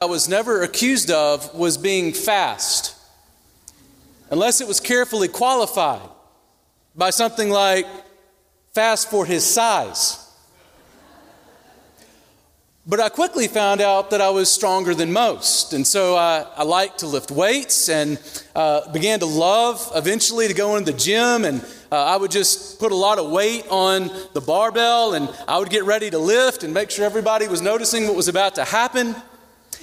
I was never accused of was being fast, unless it was carefully qualified by something like fast for his size. But I quickly found out that I was stronger than most. And so I, I liked to lift weights and uh, began to love eventually to go into the gym. And uh, I would just put a lot of weight on the barbell and I would get ready to lift and make sure everybody was noticing what was about to happen.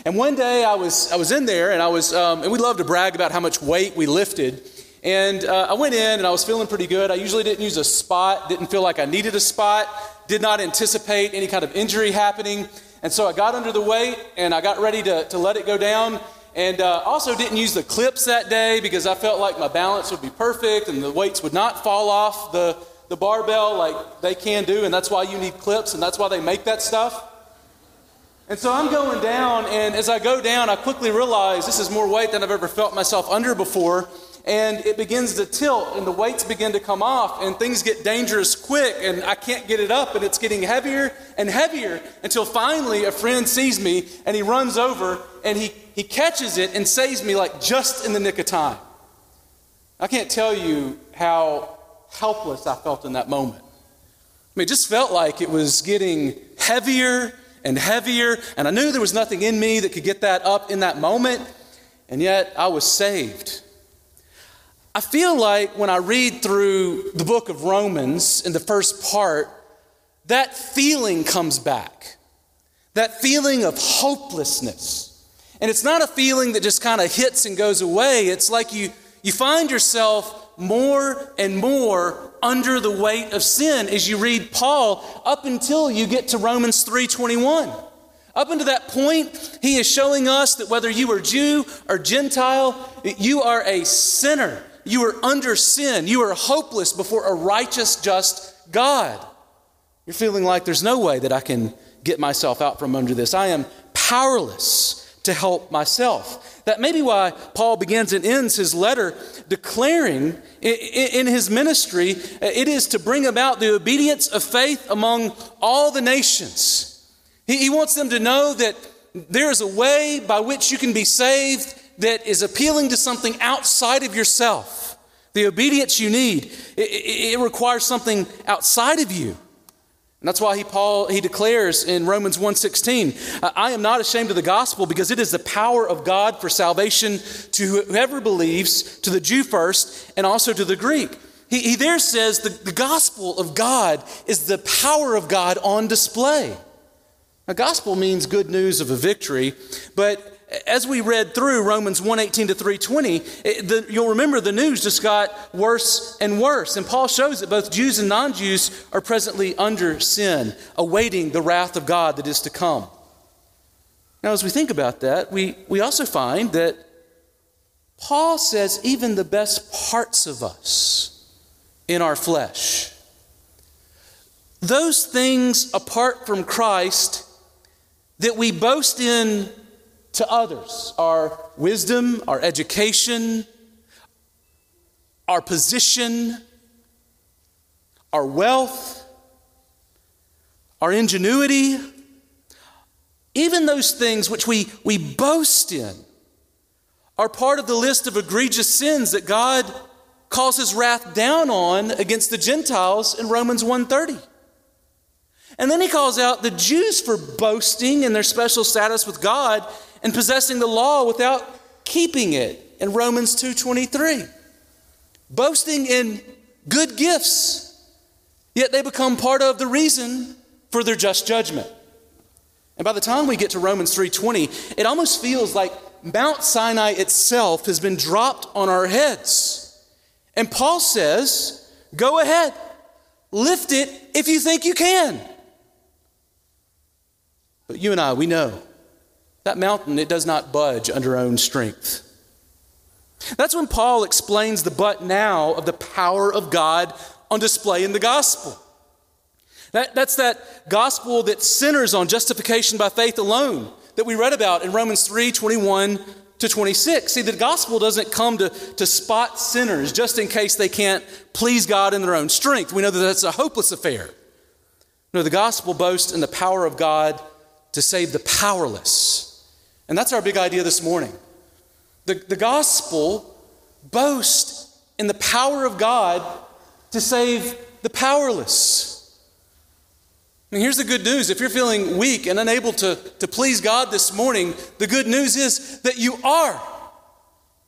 And one day I was, I was in there and I was, um, and we love to brag about how much weight we lifted. And uh, I went in and I was feeling pretty good. I usually didn't use a spot, didn't feel like I needed a spot, did not anticipate any kind of injury happening. And so I got under the weight and I got ready to, to let it go down. And uh, also didn't use the clips that day because I felt like my balance would be perfect and the weights would not fall off the, the barbell like they can do. And that's why you need clips and that's why they make that stuff. And so I'm going down, and as I go down, I quickly realize this is more weight than I've ever felt myself under before and it begins to tilt and the weights begin to come off and things get dangerous quick and I can't get it up and it's getting heavier and heavier until finally a friend sees me and he runs over and he, he catches it and saves me like just in the nick of time. I can't tell you how helpless I felt in that moment. I mean, it just felt like it was getting heavier and heavier, and I knew there was nothing in me that could get that up in that moment, and yet I was saved. I feel like when I read through the book of Romans in the first part, that feeling comes back. That feeling of hopelessness. And it's not a feeling that just kind of hits and goes away. It's like you, you find yourself more and more under the weight of sin as you read Paul up until you get to Romans 3:21. Up until that point, he is showing us that whether you are Jew or Gentile, you are a sinner you are under sin. You are hopeless before a righteous, just God. You're feeling like there's no way that I can get myself out from under this. I am powerless to help myself. That may be why Paul begins and ends his letter declaring in his ministry uh, it is to bring about the obedience of faith among all the nations. He wants them to know that there is a way by which you can be saved that is appealing to something outside of yourself. The obedience you need, it, it, requires something outside of you. And that's why he, Paul, he declares in Romans 1.16, I am not ashamed of the gospel because it is the power of God for salvation to whoever believes, to the Jew first, and also to the Greek. He, he there says the, the gospel of God is the power of God on display. A gospel means good news of a victory, but as we read through Romans 118 to 320, it, the, you'll remember the news just got worse and worse. And Paul shows that both Jews and non Jews are presently under sin, awaiting the wrath of God that is to come. Now, as we think about that, we, we also find that Paul says even the best parts of us in our flesh, those things apart from Christ that we boast in to others our wisdom, our education, our position, our wealth, our ingenuity, even those things which we, we boast in are part of the list of egregious sins that God calls his wrath down on against the Gentiles in Romans 130. And then he calls out the Jews for boasting in their special status with God and possessing the law without keeping it in Romans 2:23. Boasting in good gifts, yet they become part of the reason for their just judgment. And by the time we get to Romans 3:20, it almost feels like Mount Sinai itself has been dropped on our heads. And Paul says, "Go ahead. Lift it if you think you can." But you and I, we know that mountain, it does not budge under our own strength. That's when Paul explains the but now of the power of God on display in the gospel. That, that's that gospel that centers on justification by faith alone that we read about in Romans 3 21 to 26. See, the gospel doesn't come to, to spot sinners just in case they can't please God in their own strength. We know that that's a hopeless affair. No, the gospel boasts in the power of God to save the powerless And that's our big idea this morning. The, the gospel boasts in the power of God to save the powerless. And here's the good news if you're feeling weak and unable to, to please God this morning, the good news is that you are.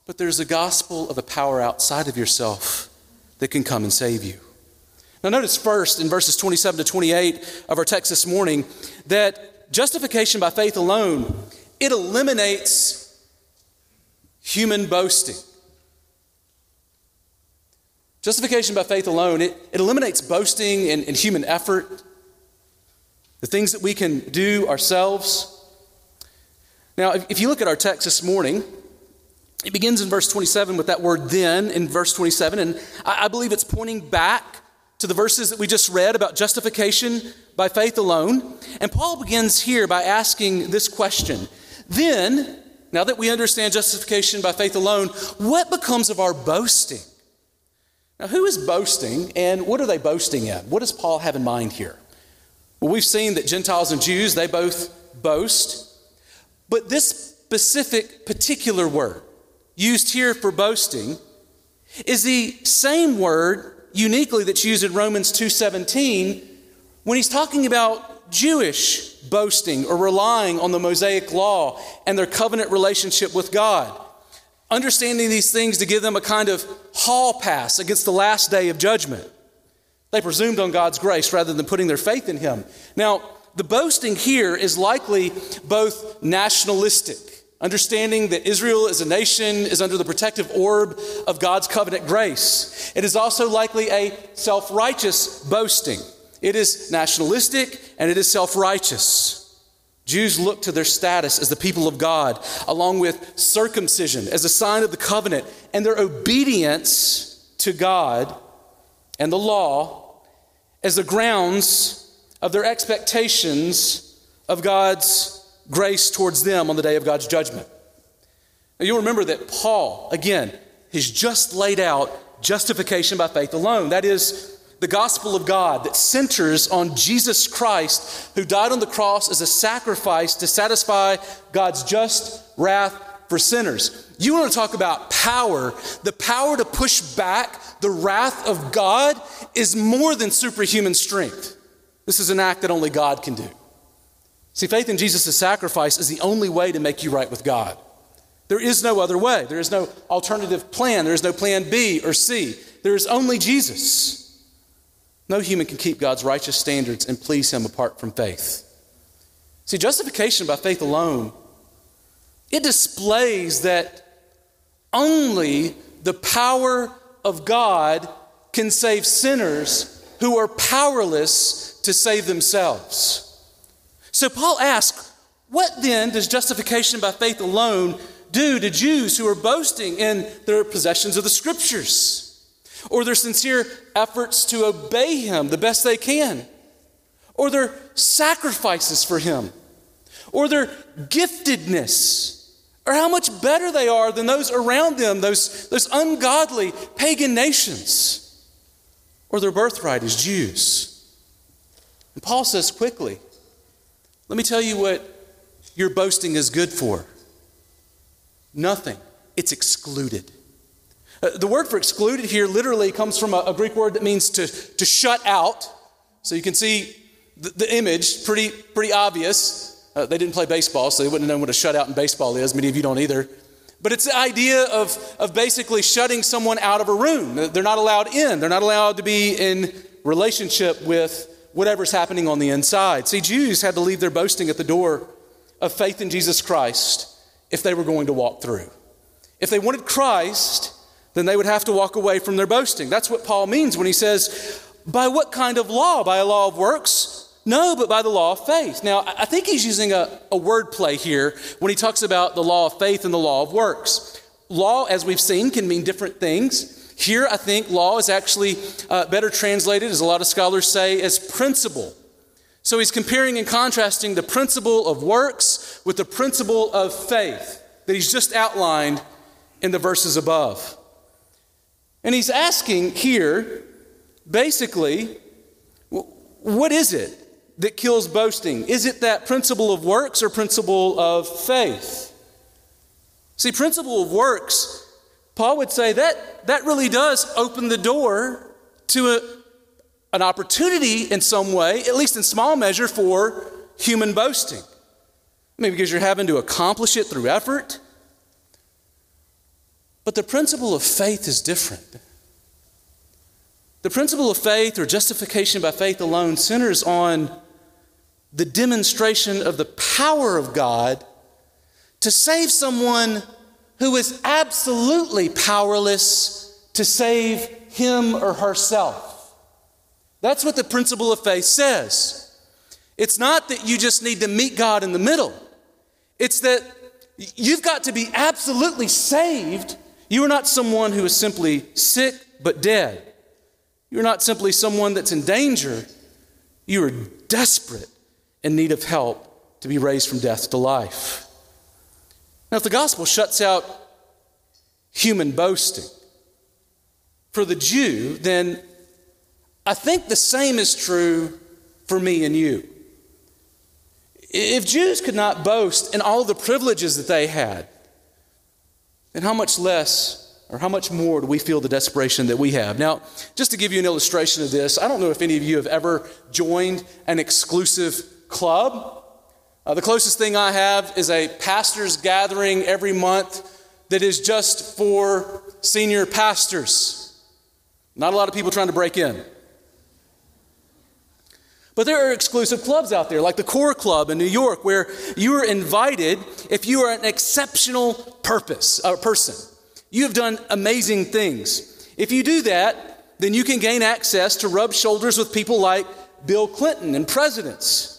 But there's a gospel of a power outside of yourself that can come and save you. Now, notice first in verses 27 to 28 of our text this morning that justification by faith alone, it eliminates human boasting. Justification by faith alone, it, it eliminates boasting and, and human effort, the things that we can do ourselves. Now, if, you look at our text this morning, it begins in verse 27 with that word then in verse 27, and I, I believe it's pointing back to the verses that we just read about justification by faith alone. And Paul begins here by asking this question Then, now that we understand justification by faith alone, what becomes of our boasting? Now, who is boasting and what are they boasting in? What does Paul have in mind here? Well, we've seen that Gentiles and Jews, they both boast. But this specific, particular word used here for boasting is the same word uniquely that's used in Romans 2:17 when he's talking about Jewish boasting or relying on the Mosaic law and their covenant relationship with God. Understanding these things to give them a kind of hall pass against the last day of judgment. They presumed on God's grace rather than putting their faith in Him. Now, the boasting here is likely both nationalistic Understanding that Israel as a nation is under the protective orb of God's covenant grace. It is also likely a self righteous boasting. It is nationalistic and it is self righteous. Jews look to their status as the people of God, along with circumcision as a sign of the covenant, and their obedience to God and the law as the grounds of their expectations of God's grace towards them on the day of God's judgment. Now, you'll remember that Paul, again, has just laid out justification by faith alone. That is, the gospel of God that centers on Jesus Christ, who died on the cross as a sacrifice to satisfy God's just wrath for sinners. You want to talk about power? The power to push back the wrath of God is more than superhuman strength. This is an act that only God can do. See, faith in Jesus' sacrifice is the only way to make you right with God. There is no other way. There is no alternative plan. There is no plan B or C. There is only Jesus. No human can keep God's righteous standards and please Him apart from faith. See, justification by faith alone, it displays that only the power of God can save sinners who are powerless to save themselves. So Paul asks, What then does justification by faith alone do to Jews who are boasting in their possessions of the scriptures, or their sincere efforts to obey him the best they can, or their sacrifices for him, or their giftedness, or how much better they are than those around them, those, those ungodly pagan nations, or their birthright as Jews? And Paul says quickly, let me tell you what your boasting is good for nothing, it's excluded. Uh, the word for excluded here literally comes from a, a, Greek word that means to, to shut out. So you can see the, the image, pretty, pretty obvious. Uh, they didn't play baseball, so they wouldn't know what a shutout in baseball is. Many of you don't either. But it's the idea of, of basically shutting someone out of a room. They're not allowed in, they're not allowed to be in relationship with whatever's happening on the inside. See, Jews had to leave their boasting at the door of faith in Jesus Christ if they were going to walk through. If they wanted Christ, then they would have to walk away from their boasting. That's what Paul means when he says, By what kind of law? By a law of works? No, but by the law of faith. Now, I think he's using a, a word play here when he talks about the law of faith and the law of works. Law, as we've seen, can mean different things. Here, I think law is actually uh, better translated, as a lot of scholars say, as principle. So he's comparing and contrasting the principle of works with the principle of faith that he's just outlined in the verses above. And he's asking here, basically, what is it that kills boasting? Is it that principle of works or principle of faith? See, principle of works, Paul would say that that really does open the door to a, an opportunity in some way, at least in small measure, for human boasting. Maybe because you're having to accomplish it through effort. But the principle of faith is different. The principle of faith or justification by faith alone centers on the demonstration of the power of God to save someone who is absolutely powerless to save him or herself. That's what the principle of faith says. It's not that you just need to meet God in the middle, it's that you've got to be absolutely saved. You are not someone who is simply sick but dead. You're not simply someone that's in danger. You are desperate in need of help to be raised from death to life. Now, if the gospel shuts out human boasting for the Jew, then I think the same is true for me and you. If Jews could not boast in all the privileges that they had, then how much less or how much more do we feel the desperation that we have? Now, just to give you an illustration of this, I don't know if any of you have ever joined an exclusive club. Uh, the closest thing I have is a pastor's gathering every month that is just for senior pastors. Not a lot of people trying to break in. But there are exclusive clubs out there, like the Core Club in New York, where you are invited if you are an exceptional purpose, uh, person. You have done amazing things. If you do that, then you can gain access to rub shoulders with people like Bill Clinton and presidents.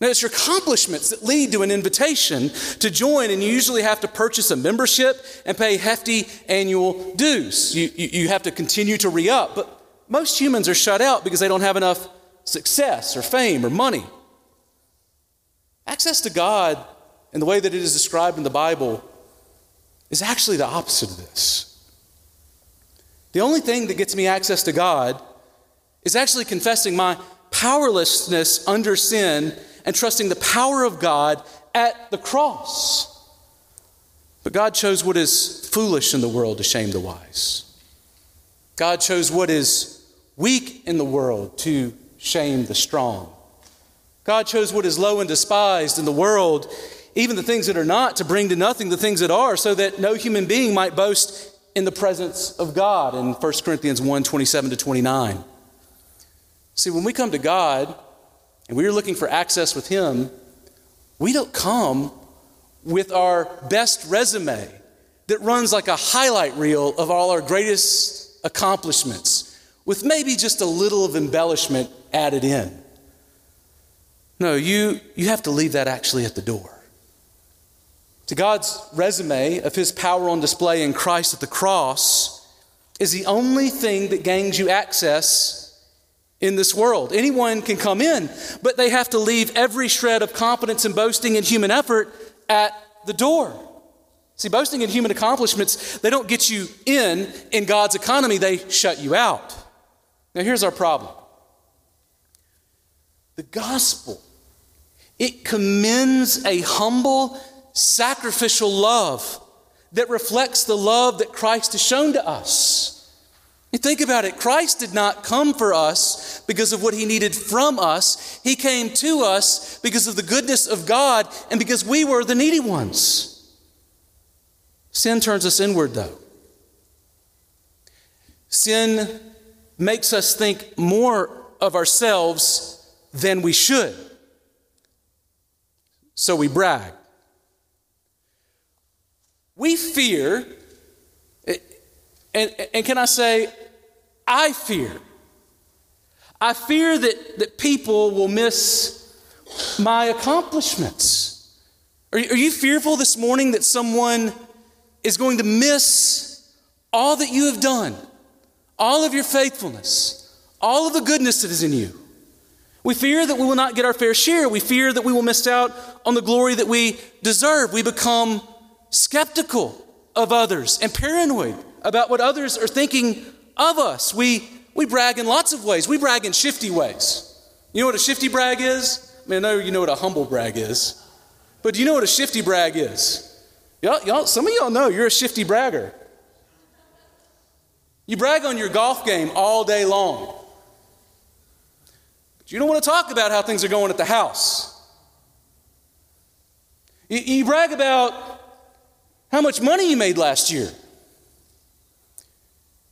Now, it's your accomplishments that lead to an invitation to join, and you usually have to purchase a membership and pay hefty annual dues. You, you, you have to continue to re up, but most humans are shut out because they don't have enough success or fame or money. Access to God in the way that it is described in the Bible is actually the opposite of this. The only thing that gets me access to God is actually confessing my powerlessness under sin and trusting the power of God at the cross. But God chose what is foolish in the world to shame the wise. God chose what is weak in the world to shame the strong. God chose what is low and despised in the world, even the things that are not, to bring to nothing the things that are, so that no human being might boast in the presence of God in 1 Corinthians 1 27 to 29. See, when we come to God, and we are looking for access with Him, we don't come with our best resume that runs like a highlight reel of all our greatest accomplishments, with maybe just a little of embellishment added in. No, you, you have to leave that actually at the door. To God's resume of His power on display in Christ at the cross is the only thing that gains you access in this world. Anyone can come in, but they have to leave every shred of confidence and boasting and human effort at the door. See, boasting in human accomplishments, they don't get you in in God's economy, they shut you out. Now, here's our problem the gospel, it commends a humble, sacrificial love that reflects the love that Christ has shown to us. You think about it, Christ did not come for us because of what he needed from us. He came to us because of the goodness of God and because we were the needy ones. Sin turns us inward, though. Sin makes us think more of ourselves than we should. So we brag. We fear, and, and can I say, I fear. I fear that, that people will miss my accomplishments. Are are you fearful this morning that someone is going to miss all that you have done, all of your faithfulness, all of the goodness that is in you? We fear that we will not get our fair share. We fear that we will miss out on the glory that we deserve. We become skeptical of others and paranoid about what others are thinking of us. We, we brag in lots of ways. We brag in shifty ways. You know what a shifty brag is? I mean, I know you know what a humble brag is, but do you know what a shifty brag is? Y'all, y'all, some of y'all know you're a shifty bragger. You brag on your golf game all day long. But you don't want to talk about how things are going at the house. You, you brag about how much money you made last year.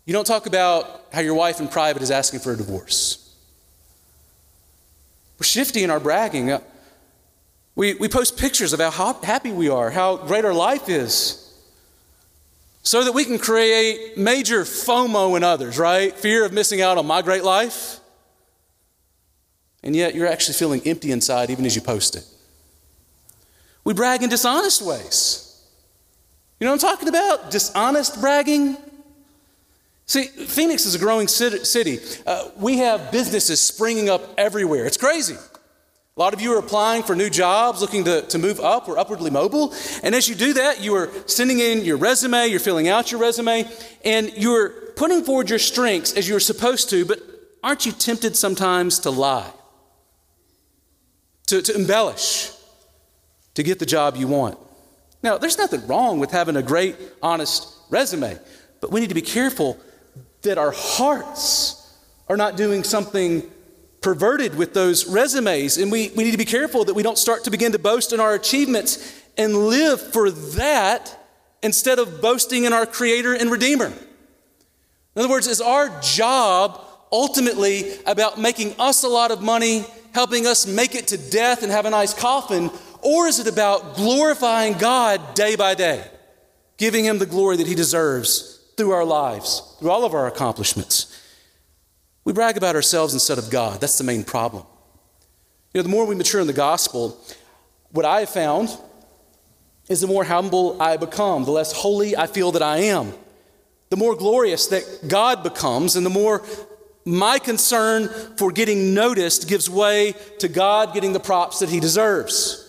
You don't talk about how your wife in private is asking for a divorce. We're shifty in our bragging. Uh, we, we post pictures of how happy we are, how great our life is, so that we can create major FOMO in others, right? Fear of missing out on my great life. And yet you're actually feeling empty inside even as you post it. We brag in dishonest ways. You know what I'm talking about? Dishonest bragging. See, Phoenix is a growing city. Uh, we have businesses springing up everywhere. It's crazy. A lot of you are applying for new jobs, looking to, to move up or upwardly mobile. And as you do that, you are sending in your resume, you're filling out your resume, and you're putting forward your strengths as you're supposed to, but aren't you tempted sometimes to lie, to, to embellish, to get the job you want? Now, there's nothing wrong with having a great, honest resume, but we need to be careful that our hearts are not doing something perverted with those resumes. And we, we need to be careful that we don't start to begin to boast in our achievements and live for that instead of boasting in our Creator and Redeemer. In other words, is our job ultimately about making us a lot of money, helping us make it to death and have a nice coffin, or is it about glorifying God day by day, giving Him the glory that He deserves through our lives, through all of our accomplishments. We brag about ourselves instead of God. That's the main problem. You know, the more we mature in the gospel, what I have found is the more humble I become, the less holy I feel that I am, the more glorious that God becomes, and the more my concern for getting noticed gives way to God getting the props that He deserves.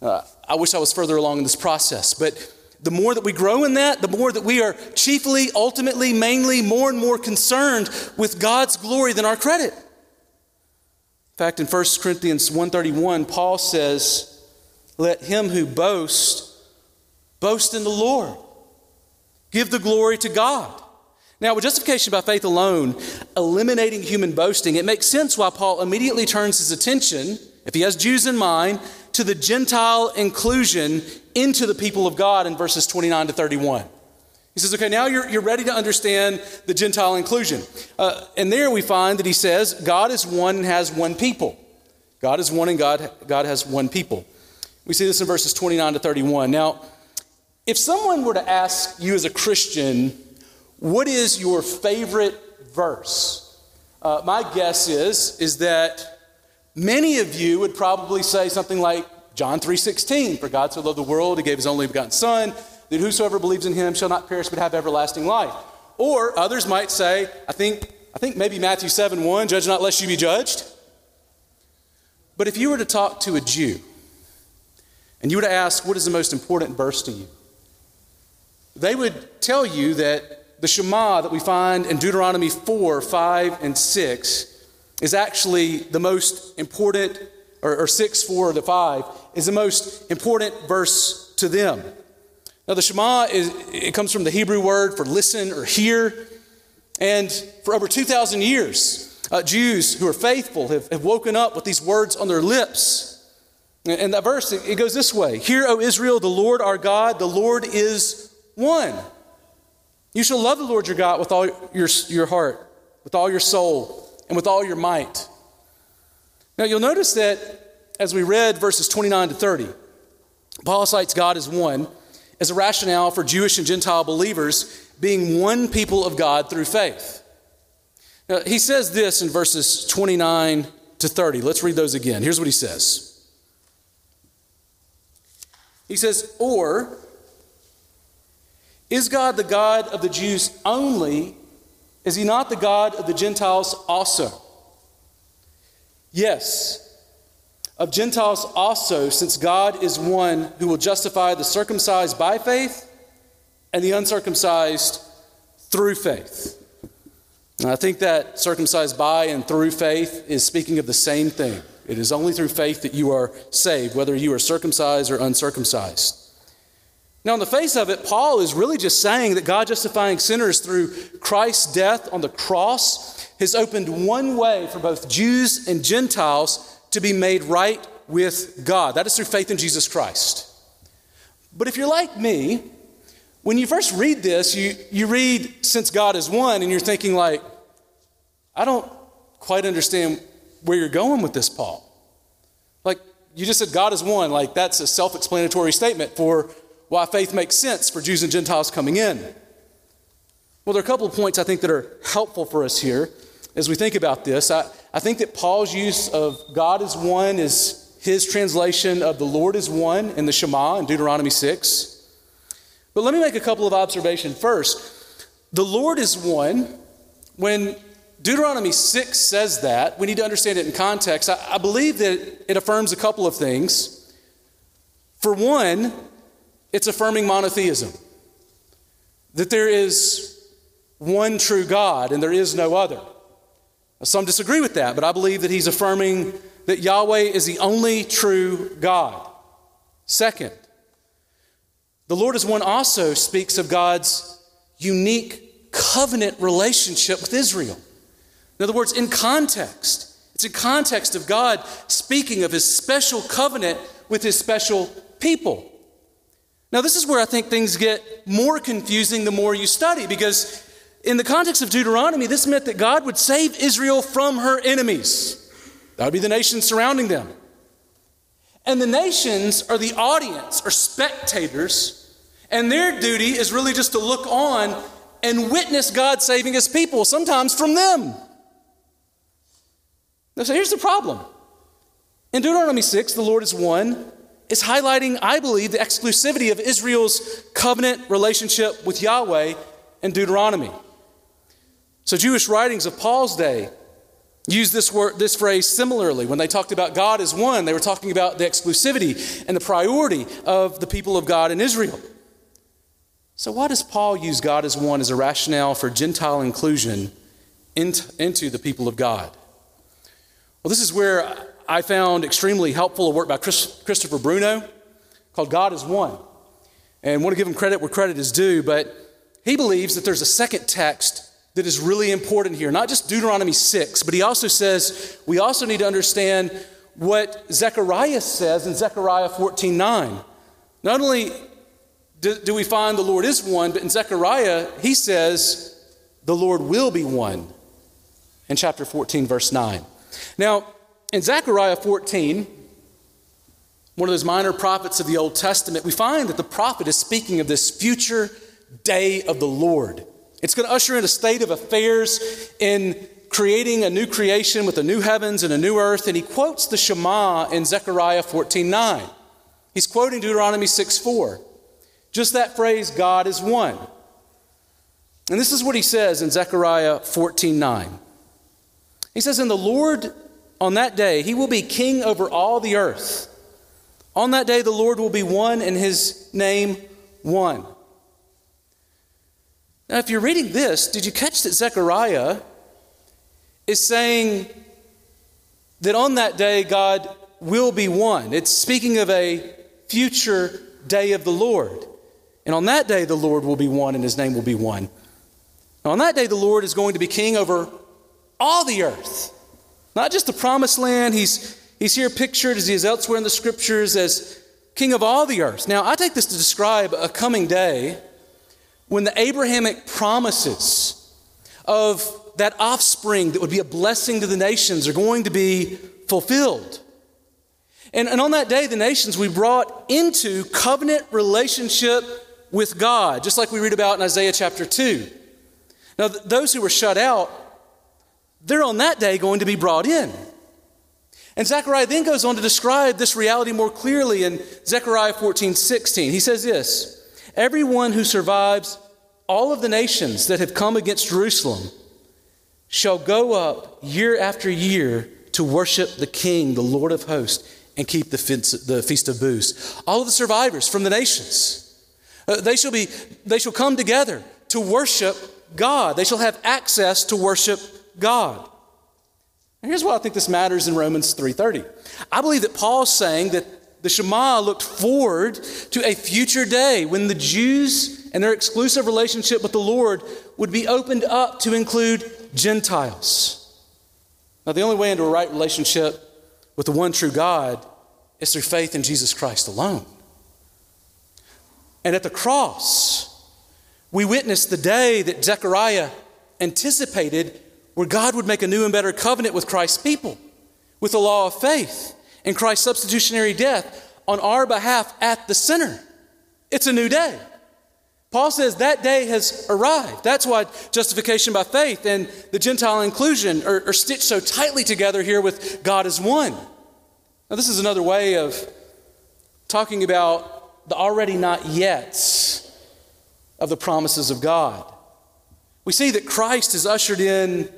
Uh, I wish I was further along in this process, but the more that we grow in that, the more that we are chiefly, ultimately, mainly, more and more concerned with God's glory than our credit. In fact, in 1 Corinthians 1:31, Paul says, "Let him who boasts boast in the Lord. Give the glory to God." Now, with justification by faith alone, eliminating human boasting, it makes sense why Paul immediately turns his attention, if he has Jews in mind, to the Gentile inclusion into the people of God in verses 29 to 31. He says, okay, now you're, you're ready to understand the Gentile inclusion. Uh, and there we find that he says, God is one and has one people. God is one and God, God has one people. We see this in verses 29 to 31. Now, if someone were to ask you as a Christian, what is your favorite verse? Uh, my guess is, is that many of you would probably say something like John 3:16, for God so loved the world, he gave his only begotten son, that whosoever believes in him shall not perish but have everlasting life. Or others might say, I think, I think maybe Matthew 7 1, judge not lest you be judged. But if you were to talk to a Jew and you were to ask, what is the most important verse to you? They would tell you that the Shema that we find in Deuteronomy 4, 5, and 6 is actually the most important or, or 6, 4, the 5, is the most important verse to them. Now, the Shema is, it comes from the Hebrew word for listen or hear. And for over 2,000 years, uh, Jews who are faithful have, have, woken up with these words on their lips. And, that verse, it goes this way Hear, O Israel, the Lord our God, the Lord is one. You shall love the Lord your God with all your, your heart, with all your soul, and with all your might. Now, you'll notice that as we read verses 29 to 30, Paul cites God as one as a rationale for Jewish and Gentile believers being one people of God through faith. Now, he says this in verses 29 to 30. Let's read those again. Here's what he says He says, Or is God the God of the Jews only? Is he not the God of the Gentiles also? Yes, of Gentiles also, since God is one who will justify the circumcised by faith and the uncircumcised through faith. And I think that circumcised by and through faith is speaking of the same thing. It is only through faith that you are saved, whether you are circumcised or uncircumcised. Now, on the face of it, Paul is really just saying that God justifying sinners through Christ's death on the cross has opened one way for both Jews and Gentiles to be made right with God. That is through faith in Jesus Christ. But if you're like me, when you first read this, you, you read since God is one, and you're thinking, like, I don't quite understand where you're going with this, Paul. Like, you just said God is one. Like, that's a self explanatory statement for why faith makes sense for Jews and Gentiles coming in. Well, there are a couple of points I think that are helpful for us here as we think about this. I, I think that Paul's use of God is one is his translation of the Lord is one in the Shema in Deuteronomy 6. But let me make a couple of observations. First, the Lord is one. When Deuteronomy 6 says that, we need to understand it in context. I, I believe that it affirms a couple of things. For one, it's affirming monotheism, that there is one true God and there is no other. Some disagree with that, but I believe that he's affirming that Yahweh is the only true God. Second, the Lord is one also speaks of God's unique covenant relationship with Israel. In other words, in context, it's in context of God speaking of his special covenant with his special people. Now, this is where I think things get more confusing the more you study, because in the context of Deuteronomy, this meant that God would save Israel from her enemies. That would be the nations surrounding them. And the nations are the audience or spectators, and their duty is really just to look on and witness God saving his people, sometimes from them. Now, so here's the problem. In Deuteronomy 6, the Lord is one, is highlighting, I believe, the exclusivity of Israel's covenant relationship with Yahweh in Deuteronomy. So, Jewish writings of Paul's day use this, word, this phrase similarly. When they talked about God as one, they were talking about the exclusivity and the priority of the people of God in Israel. So, why does Paul use God as one as a rationale for Gentile inclusion into the people of God? Well, this is where I found extremely helpful a work by Chris, Christopher Bruno called God is One. And I want to give him credit where credit is due, but he believes that there's a second text that is really important here. Not just Deuteronomy 6, but he also says we also need to understand what Zechariah says in Zechariah 14 9. Not only do, do we find the Lord is one, but in Zechariah, he says the Lord will be one in chapter 14, verse 9. Now, in Zechariah 14, one of those minor prophets of the Old Testament, we find that the prophet is speaking of this future day of the Lord. It's going to usher in a state of affairs in creating a new creation with a new heavens and a new earth. And he quotes the Shema in Zechariah 14 9. He's quoting Deuteronomy 6 4. Just that phrase, God is one. And this is what he says in Zechariah 14 9. He says, And the Lord on that day, he will be king over all the earth. On that day, the Lord will be one and his name one. Now, if you're reading this, did you catch that Zechariah is saying that on that day God will be one? It's speaking of a future day of the Lord. And on that day, the Lord will be one and his name will be one. Now, on that day, the Lord is going to be king over all the earth, not just the promised land. He's, he's here pictured as he is elsewhere in the scriptures as king of all the earth. Now, I take this to describe a coming day when the Abrahamic promises of that offspring that would be a blessing to the nations are going to be fulfilled. And, and on that day, the nations we brought into covenant relationship with God, just like we read about in Isaiah chapter 2. Now, th- those who were shut out, they're on that day going to be brought in. And Zechariah then goes on to describe this reality more clearly in Zechariah 14 16. He says this Everyone who survives all of the nations that have come against Jerusalem shall go up year after year to worship the King, the Lord of hosts, and keep the feast, the feast of booths. All of the survivors from the nations, uh, they, shall be, they shall come together to worship God. They shall have access to worship God. And here's why I think this matters in Romans 3:30. I believe that Paul's saying that the Shema looked forward to a future day when the Jews and their exclusive relationship with the Lord would be opened up to include Gentiles. Now, the only way into a right relationship with the one true God is through faith in Jesus Christ alone. And at the cross, we witnessed the day that Zechariah anticipated where God would make a new and better covenant with Christ's people, with the law of faith and Christ's substitutionary death on our behalf at the center. It's a new day. Paul says that day has arrived. That's why justification by faith and the Gentile inclusion are, are stitched so tightly together here with God as one. Now, this is another way of talking about the already not yet of the promises of God. We see that Christ has ushered in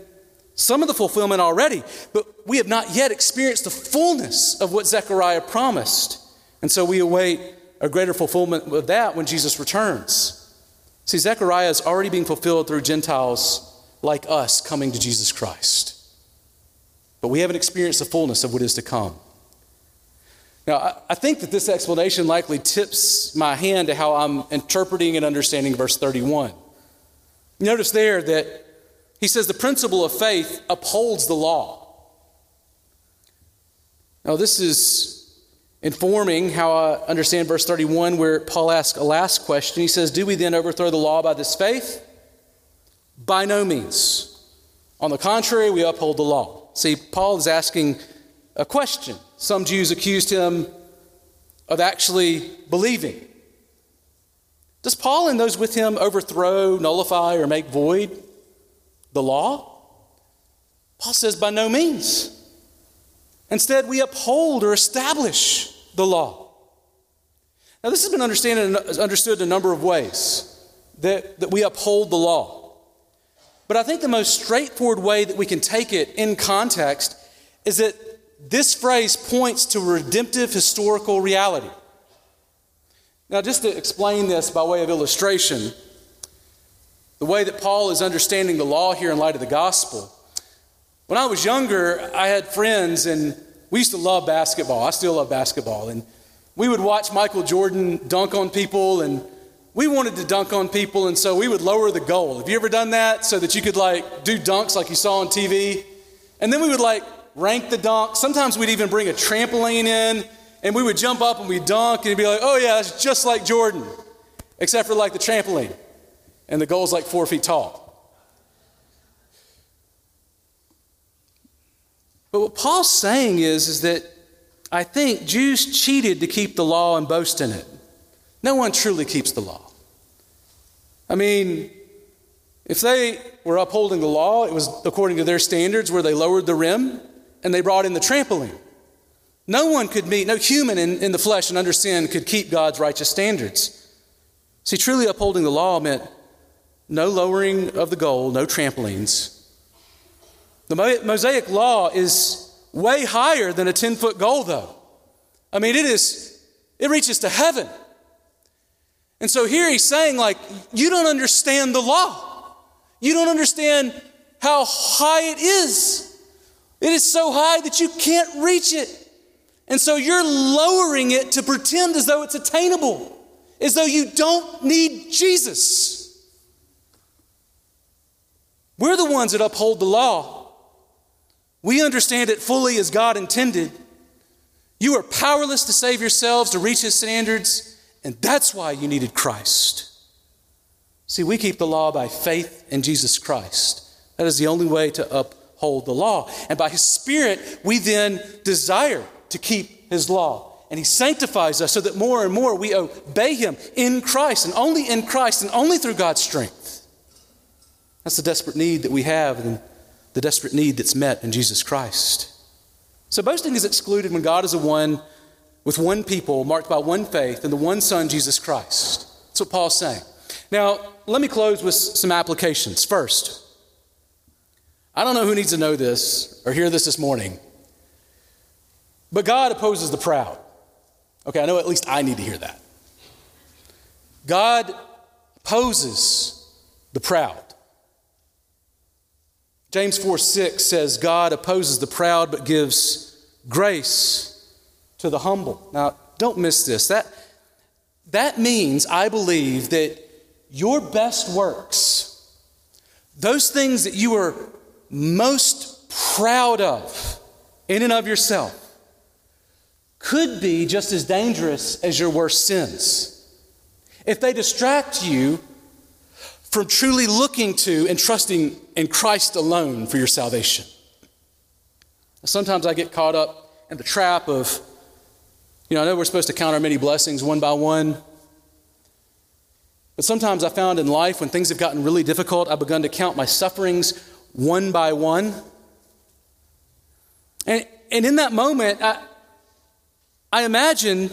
some of the fulfillment already, but we have not yet experienced the fullness of what Zechariah promised. And so we await a greater fulfillment of that when Jesus returns. See, Zechariah is already being fulfilled through Gentiles like us coming to Jesus Christ. But we haven't experienced the fullness of what is to come. Now, I think that this explanation likely tips my hand to how I'm interpreting and understanding verse 31. Notice there that he says the principle of faith upholds the law. Now, this is informing how I understand verse 31, where Paul asks a last question. He says, Do we then overthrow the law by this faith? By no means. On the contrary, we uphold the law. See, Paul is asking a question. Some Jews accused him of actually believing. Does Paul and those with him overthrow, nullify, or make void the law? Paul says, by no means. Instead, we uphold or establish the law. Now, this has been understood in a number of ways that, that we uphold the law. But I think the most straightforward way that we can take it in context is that this phrase points to redemptive historical reality. Now, just to explain this by way of illustration, the way that Paul is understanding the law here in light of the gospel. When I was younger, I had friends, and we used to love basketball. I still love basketball. And we would watch Michael Jordan dunk on people, and we wanted to dunk on people, and so we would lower the goal. Have you ever done that so that you could like do dunks like you saw on TV? And then we would like rank the dunk. Sometimes we'd even bring a trampoline in, and we would jump up and we'd dunk, and it'd be like, oh yeah, it's just like Jordan, except for like the trampoline and the goal's like four feet tall. But what Paul's saying is, is that I think Jews cheated to keep the law and boast in it. No one truly keeps the law. I mean, if they were upholding the law, it was according to their standards where they lowered the rim and they brought in the trampoline. No one could meet, no human in, in the flesh and under sin could keep God's righteous standards. See, truly upholding the law meant no lowering of the goal, no trampolines. The Mosaic law is way higher than a 10 foot goal, though. I mean, it is, it reaches to heaven. And so here he's saying, like, you don't understand the law. You don't understand how high it is. It is so high that you can't reach it. And so you're lowering it to pretend as though it's attainable, as though you don't need Jesus. We're the ones that uphold the law. We understand it fully as God intended. You are powerless to save yourselves, to reach His standards, and that's why you needed Christ. See, we keep the law by faith in Jesus Christ. That is the only way to uphold the law. And by His Spirit, we then desire to keep His law. And He sanctifies us so that more and more we obey Him in Christ, and only in Christ, and only through God's strength. That's the desperate need that we have and the desperate need that's met in Jesus Christ. So boasting is excluded when God is a one with one people marked by one faith and the one Son, Jesus Christ. That's what Paul's saying. Now, let me close with some applications. First, I don't know who needs to know this or hear this this morning, but God opposes the proud. Okay, I know at least I need to hear that. God opposes the proud. James 4 6 says, God opposes the proud but gives grace to the humble. Now, don't miss this. That, that means, I believe, that your best works, those things that you are most proud of in and of yourself, could be just as dangerous as your worst sins. If they distract you from truly looking to and trusting in Christ alone for your salvation. Sometimes I get caught up in the trap of, you know, I know we're supposed to count our many blessings one by one. But sometimes I found in life when things have gotten really difficult, I've begun to count my sufferings one by one. And, and in that moment, I, I imagine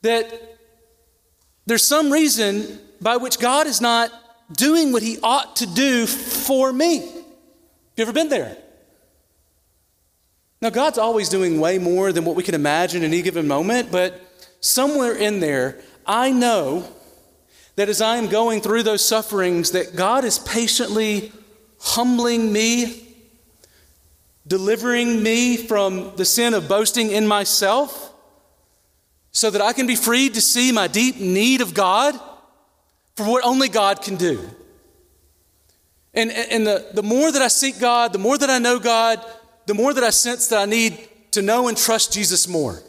that there's some reason by which God is not doing what He ought to do for me. Have you ever been there? Now, God's always doing way more than what we can imagine in any given moment, but somewhere in there, I know that as I am going through those sufferings, that God is patiently humbling me, delivering me from the sin of boasting in myself, so that I can be freed to see my deep need of God for what only God can do. And, and the, the more that I seek God, the more that I know God, the more that I sense that I need to know and trust Jesus more.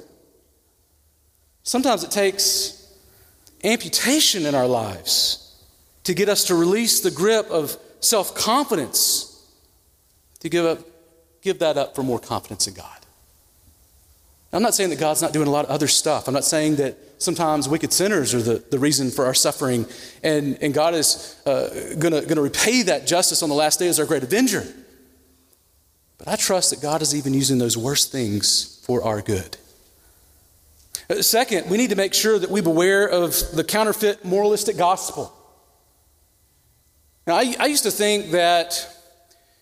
Sometimes it takes amputation in our lives to get us to release the grip of self confidence, to give, up, give that up for more confidence in God. I'm not saying that God's not doing a lot of other stuff. I'm not saying that sometimes wicked sinners are the, the reason for our suffering, and, and God is uh, going to repay that justice on the last day as our great avenger. But I trust that God is even using those worst things for our good. Uh, second, we need to make sure that we beware of the counterfeit moralistic gospel. Now, I, I used to think that,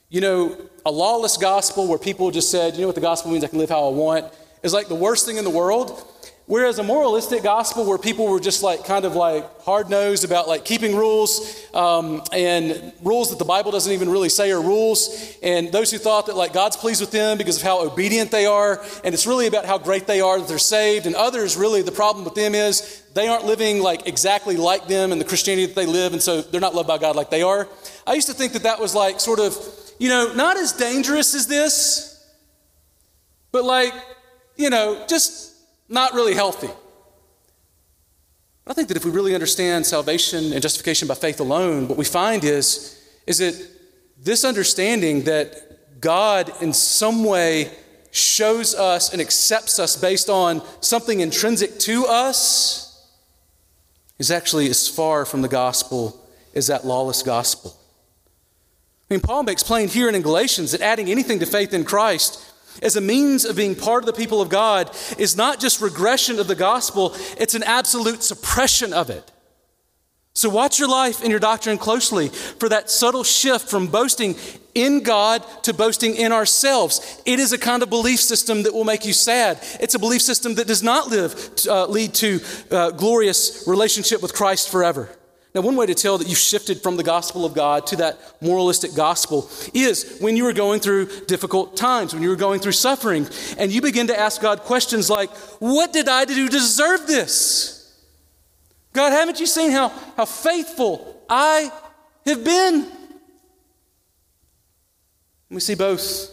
you know, a lawless gospel where people just said, you know what the gospel means, I can live how I want, is like the worst thing in the world. Whereas a moralistic gospel where people were just like kind of like hard nosed about like keeping rules um, and rules that the Bible doesn't even really say are rules, and those who thought that like God's pleased with them because of how obedient they are, and it's really about how great they are that they're saved, and others really the problem with them is they aren't living like exactly like them in the Christianity that they live, and so they're not loved by God like they are. I used to think that that was like sort of, you know, not as dangerous as this, but like, you know, just not really healthy. I think that if we really understand salvation and justification by faith alone, what we find is, is that this understanding that God in some way shows us and accepts us based on something intrinsic to us is actually as far from the gospel as that lawless gospel. I mean, Paul makes plain here in Galatians that adding anything to faith in Christ as a means of being part of the people of God is not just regression of the gospel, it's an absolute suppression of it. So, watch your life and your doctrine closely for that subtle shift from boasting in God to boasting in ourselves. It is a kind of belief system that will make you sad. It's a belief system that does not live, uh, lead to uh, glorious relationship with Christ forever. Now, one way to tell that you've shifted from the gospel of God to that moralistic gospel is when you were going through difficult times, when you were going through suffering, and you begin to ask God questions like, What did I do to deserve this? God, haven't you seen how, how faithful I have been? We see both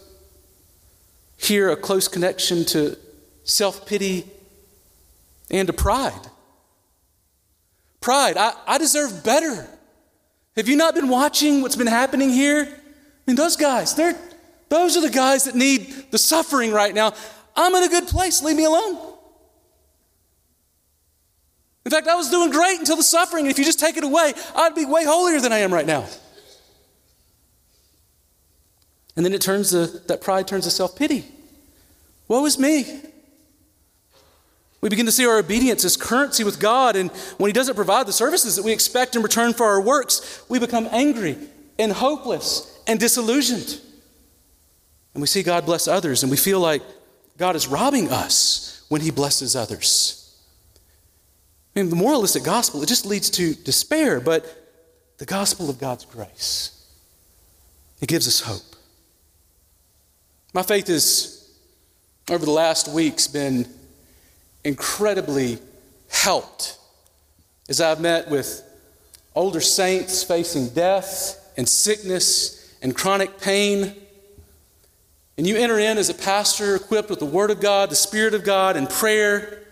here a close connection to self pity and to pride. Pride. I, I deserve better. Have you not been watching what's been happening here? I mean, those guys, they're, those are the guys that need the suffering right now. I'm in a good place. Leave me alone. In fact, I was doing great until the suffering. If you just take it away, I'd be way holier than I am right now. And then it turns to, that pride turns to self pity. Woe is me. We begin to see our obedience as currency with God, and when He doesn't provide the services that we expect in return for our works, we become angry and hopeless and disillusioned. And we see God bless others, and we feel like God is robbing us when He blesses others. I mean, the moralistic gospel, it just leads to despair, but the gospel of God's grace, It gives us hope. My faith has, over the last weeks, been incredibly helped as I've met with older saints facing death and sickness and chronic pain. And you enter in as a pastor equipped with the Word of God, the Spirit of God, and prayer.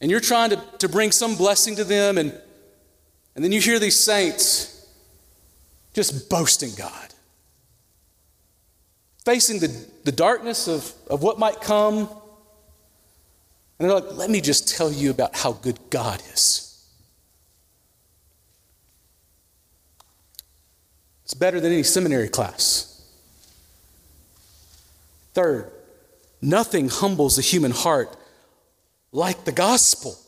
And you're trying to, to bring some blessing to them. And, and then you hear these saints just boasting God, facing the, the darkness of, of what might come. And they're like, let me just tell you about how good God is. It's better than any seminary class. Third, nothing humbles the human heart like the gospel.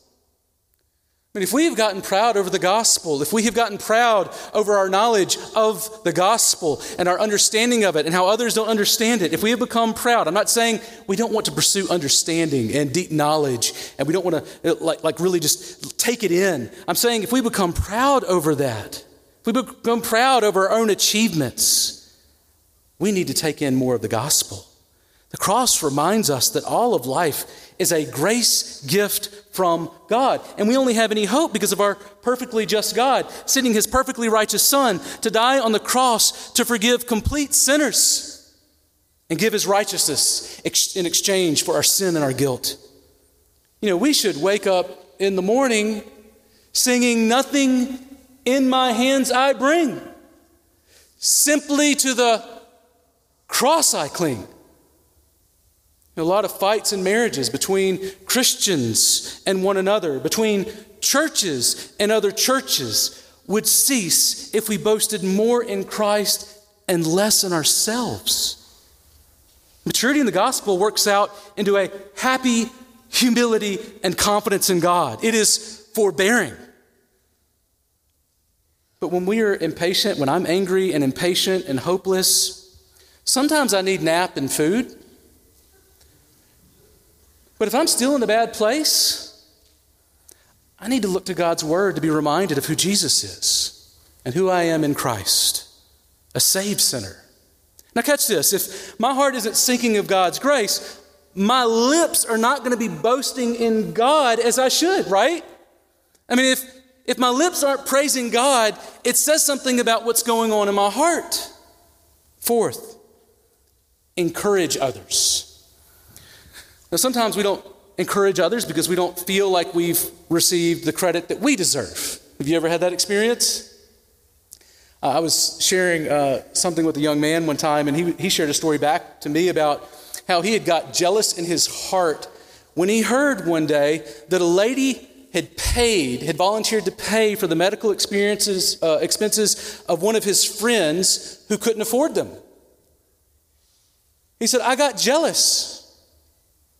If we have gotten proud over the gospel, if we have gotten proud over our knowledge of the gospel and our understanding of it and how others don't understand it, if we have become proud, I'm not saying we don't want to pursue understanding and deep knowledge and we don't want to like, like really just take it in. I'm saying if we become proud over that, if we become proud over our own achievements, we need to take in more of the gospel. The cross reminds us that all of life is a grace gift from God. And we only have any hope because of our perfectly just God, sending his perfectly righteous Son to die on the cross to forgive complete sinners and give his righteousness in exchange for our sin and our guilt. You know, we should wake up in the morning singing, Nothing in my hands I bring, simply to the cross I cling. A lot of fights in marriages between Christians and one another, between churches and other churches, would cease if we boasted more in Christ and less in ourselves. Maturity in the gospel works out into a happy humility and confidence in God. It is forbearing. But when we are impatient, when I'm angry and impatient and hopeless, sometimes I need nap and food. But if I'm still in a bad place, I need to look to God's Word to be reminded of who Jesus is and who I am in Christ, a saved sinner. Now, catch this if my heart isn't sinking of God's grace, my lips are not going to be boasting in God as I should, right? I mean, if, if my lips aren't praising God, it says something about what's going on in my heart. Fourth, encourage others. Now, sometimes we don't encourage others because we don't feel like we've received the credit that we deserve. Have you ever had that experience? Uh, I was sharing uh, something with a young man one time, and he, he shared a story back to me about how he had got jealous in his heart when he heard one day that a lady had paid, had volunteered to pay for the medical experiences, uh, expenses of one of his friends who couldn't afford them. He said, I got jealous.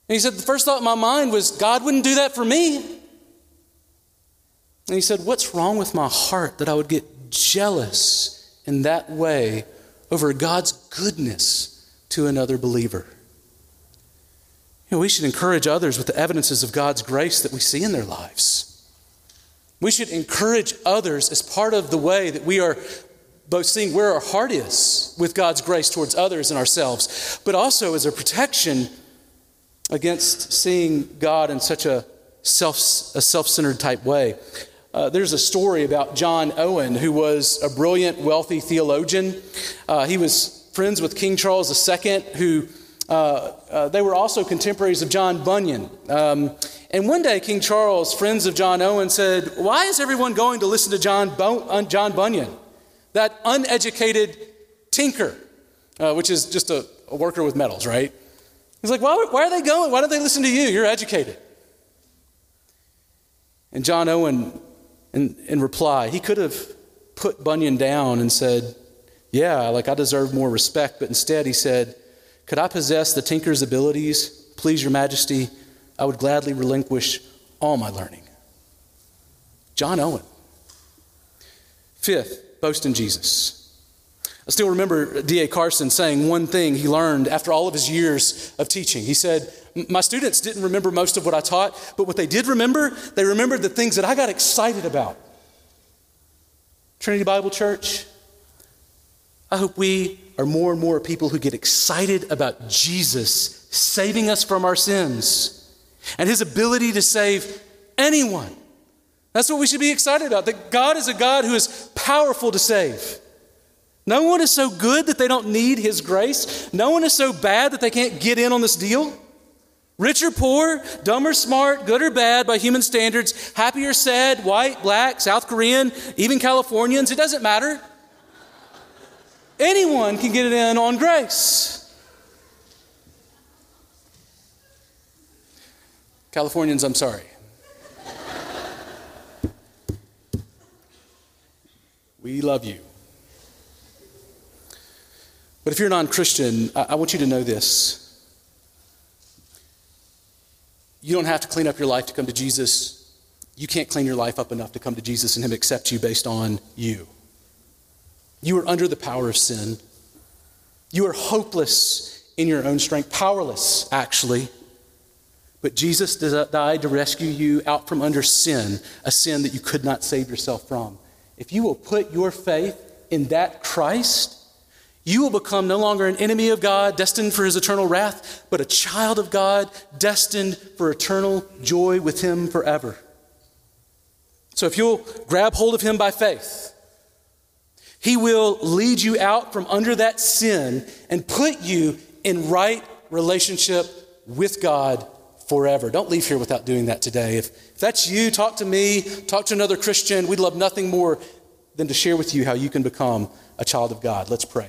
And he said, The first thought in my mind was, God wouldn't do that for me. And he said, What's wrong with my heart that I would get jealous in that way over God's goodness to another believer? You know, we should encourage others with the evidences of God's grace that we see in their lives. We should encourage others as part of the way that we are both seeing where our heart is with God's grace towards others and ourselves, but also as a protection against seeing God in such a self a self-centered type way. Uh, there's a story about John Owen, who was a brilliant, wealthy theologian. Uh, he was friends with King Charles II, who uh, uh, they were also contemporaries of John Bunyan. Um, and one day, King Charles, friends of John Owen, said, Why is everyone going to listen to John, Bo- John Bunyan, that uneducated tinker, uh, which is just a, a worker with metals, right? He's like, why, why are they going? Why don't they listen to you? You're educated. And John Owen, in, in reply, he could have put Bunyan down and said, Yeah, like I deserve more respect. But instead, he said, Could I possess the tinker's abilities? Please, Your Majesty, I would gladly relinquish all my learning. John Owen. Fifth, boast in Jesus. I still remember D.A. Carson saying one thing he learned after all of his years of teaching. He said, My students didn't remember most of what I taught, but what they did remember, they remembered the things that I got excited about. Trinity Bible Church, I hope we are more and more people who get excited about Jesus saving us from our sins and his ability to save anyone. That's what we should be excited about that God is a God who is powerful to save. No one is so good that they don't need his grace. No one is so bad that they can't get in on this deal. Rich or poor, dumb or smart, good or bad by human standards, happy or sad, white, black, South Korean, even Californians, it doesn't matter. Anyone can get it in on grace. Californians, I'm sorry. we love you. But if you're a non Christian, I want you to know this. You don't have to clean up your life to come to Jesus. You can't clean your life up enough to come to Jesus and Him accept you based on you. You are under the power of sin. You are hopeless in your own strength, powerless, actually. But Jesus died to rescue you out from under sin, a sin that you could not save yourself from. If you will put your faith in that Christ, you will become no longer an enemy of God, destined for his eternal wrath, but a child of God, destined for eternal joy with him forever. So if you'll grab hold of him by faith, he will lead you out from under that sin and put you in right relationship with God forever. Don't leave here without doing that today. If, if that's you, talk to me, talk to another Christian. We'd love nothing more than to share with you how you can become a child of God. Let's pray.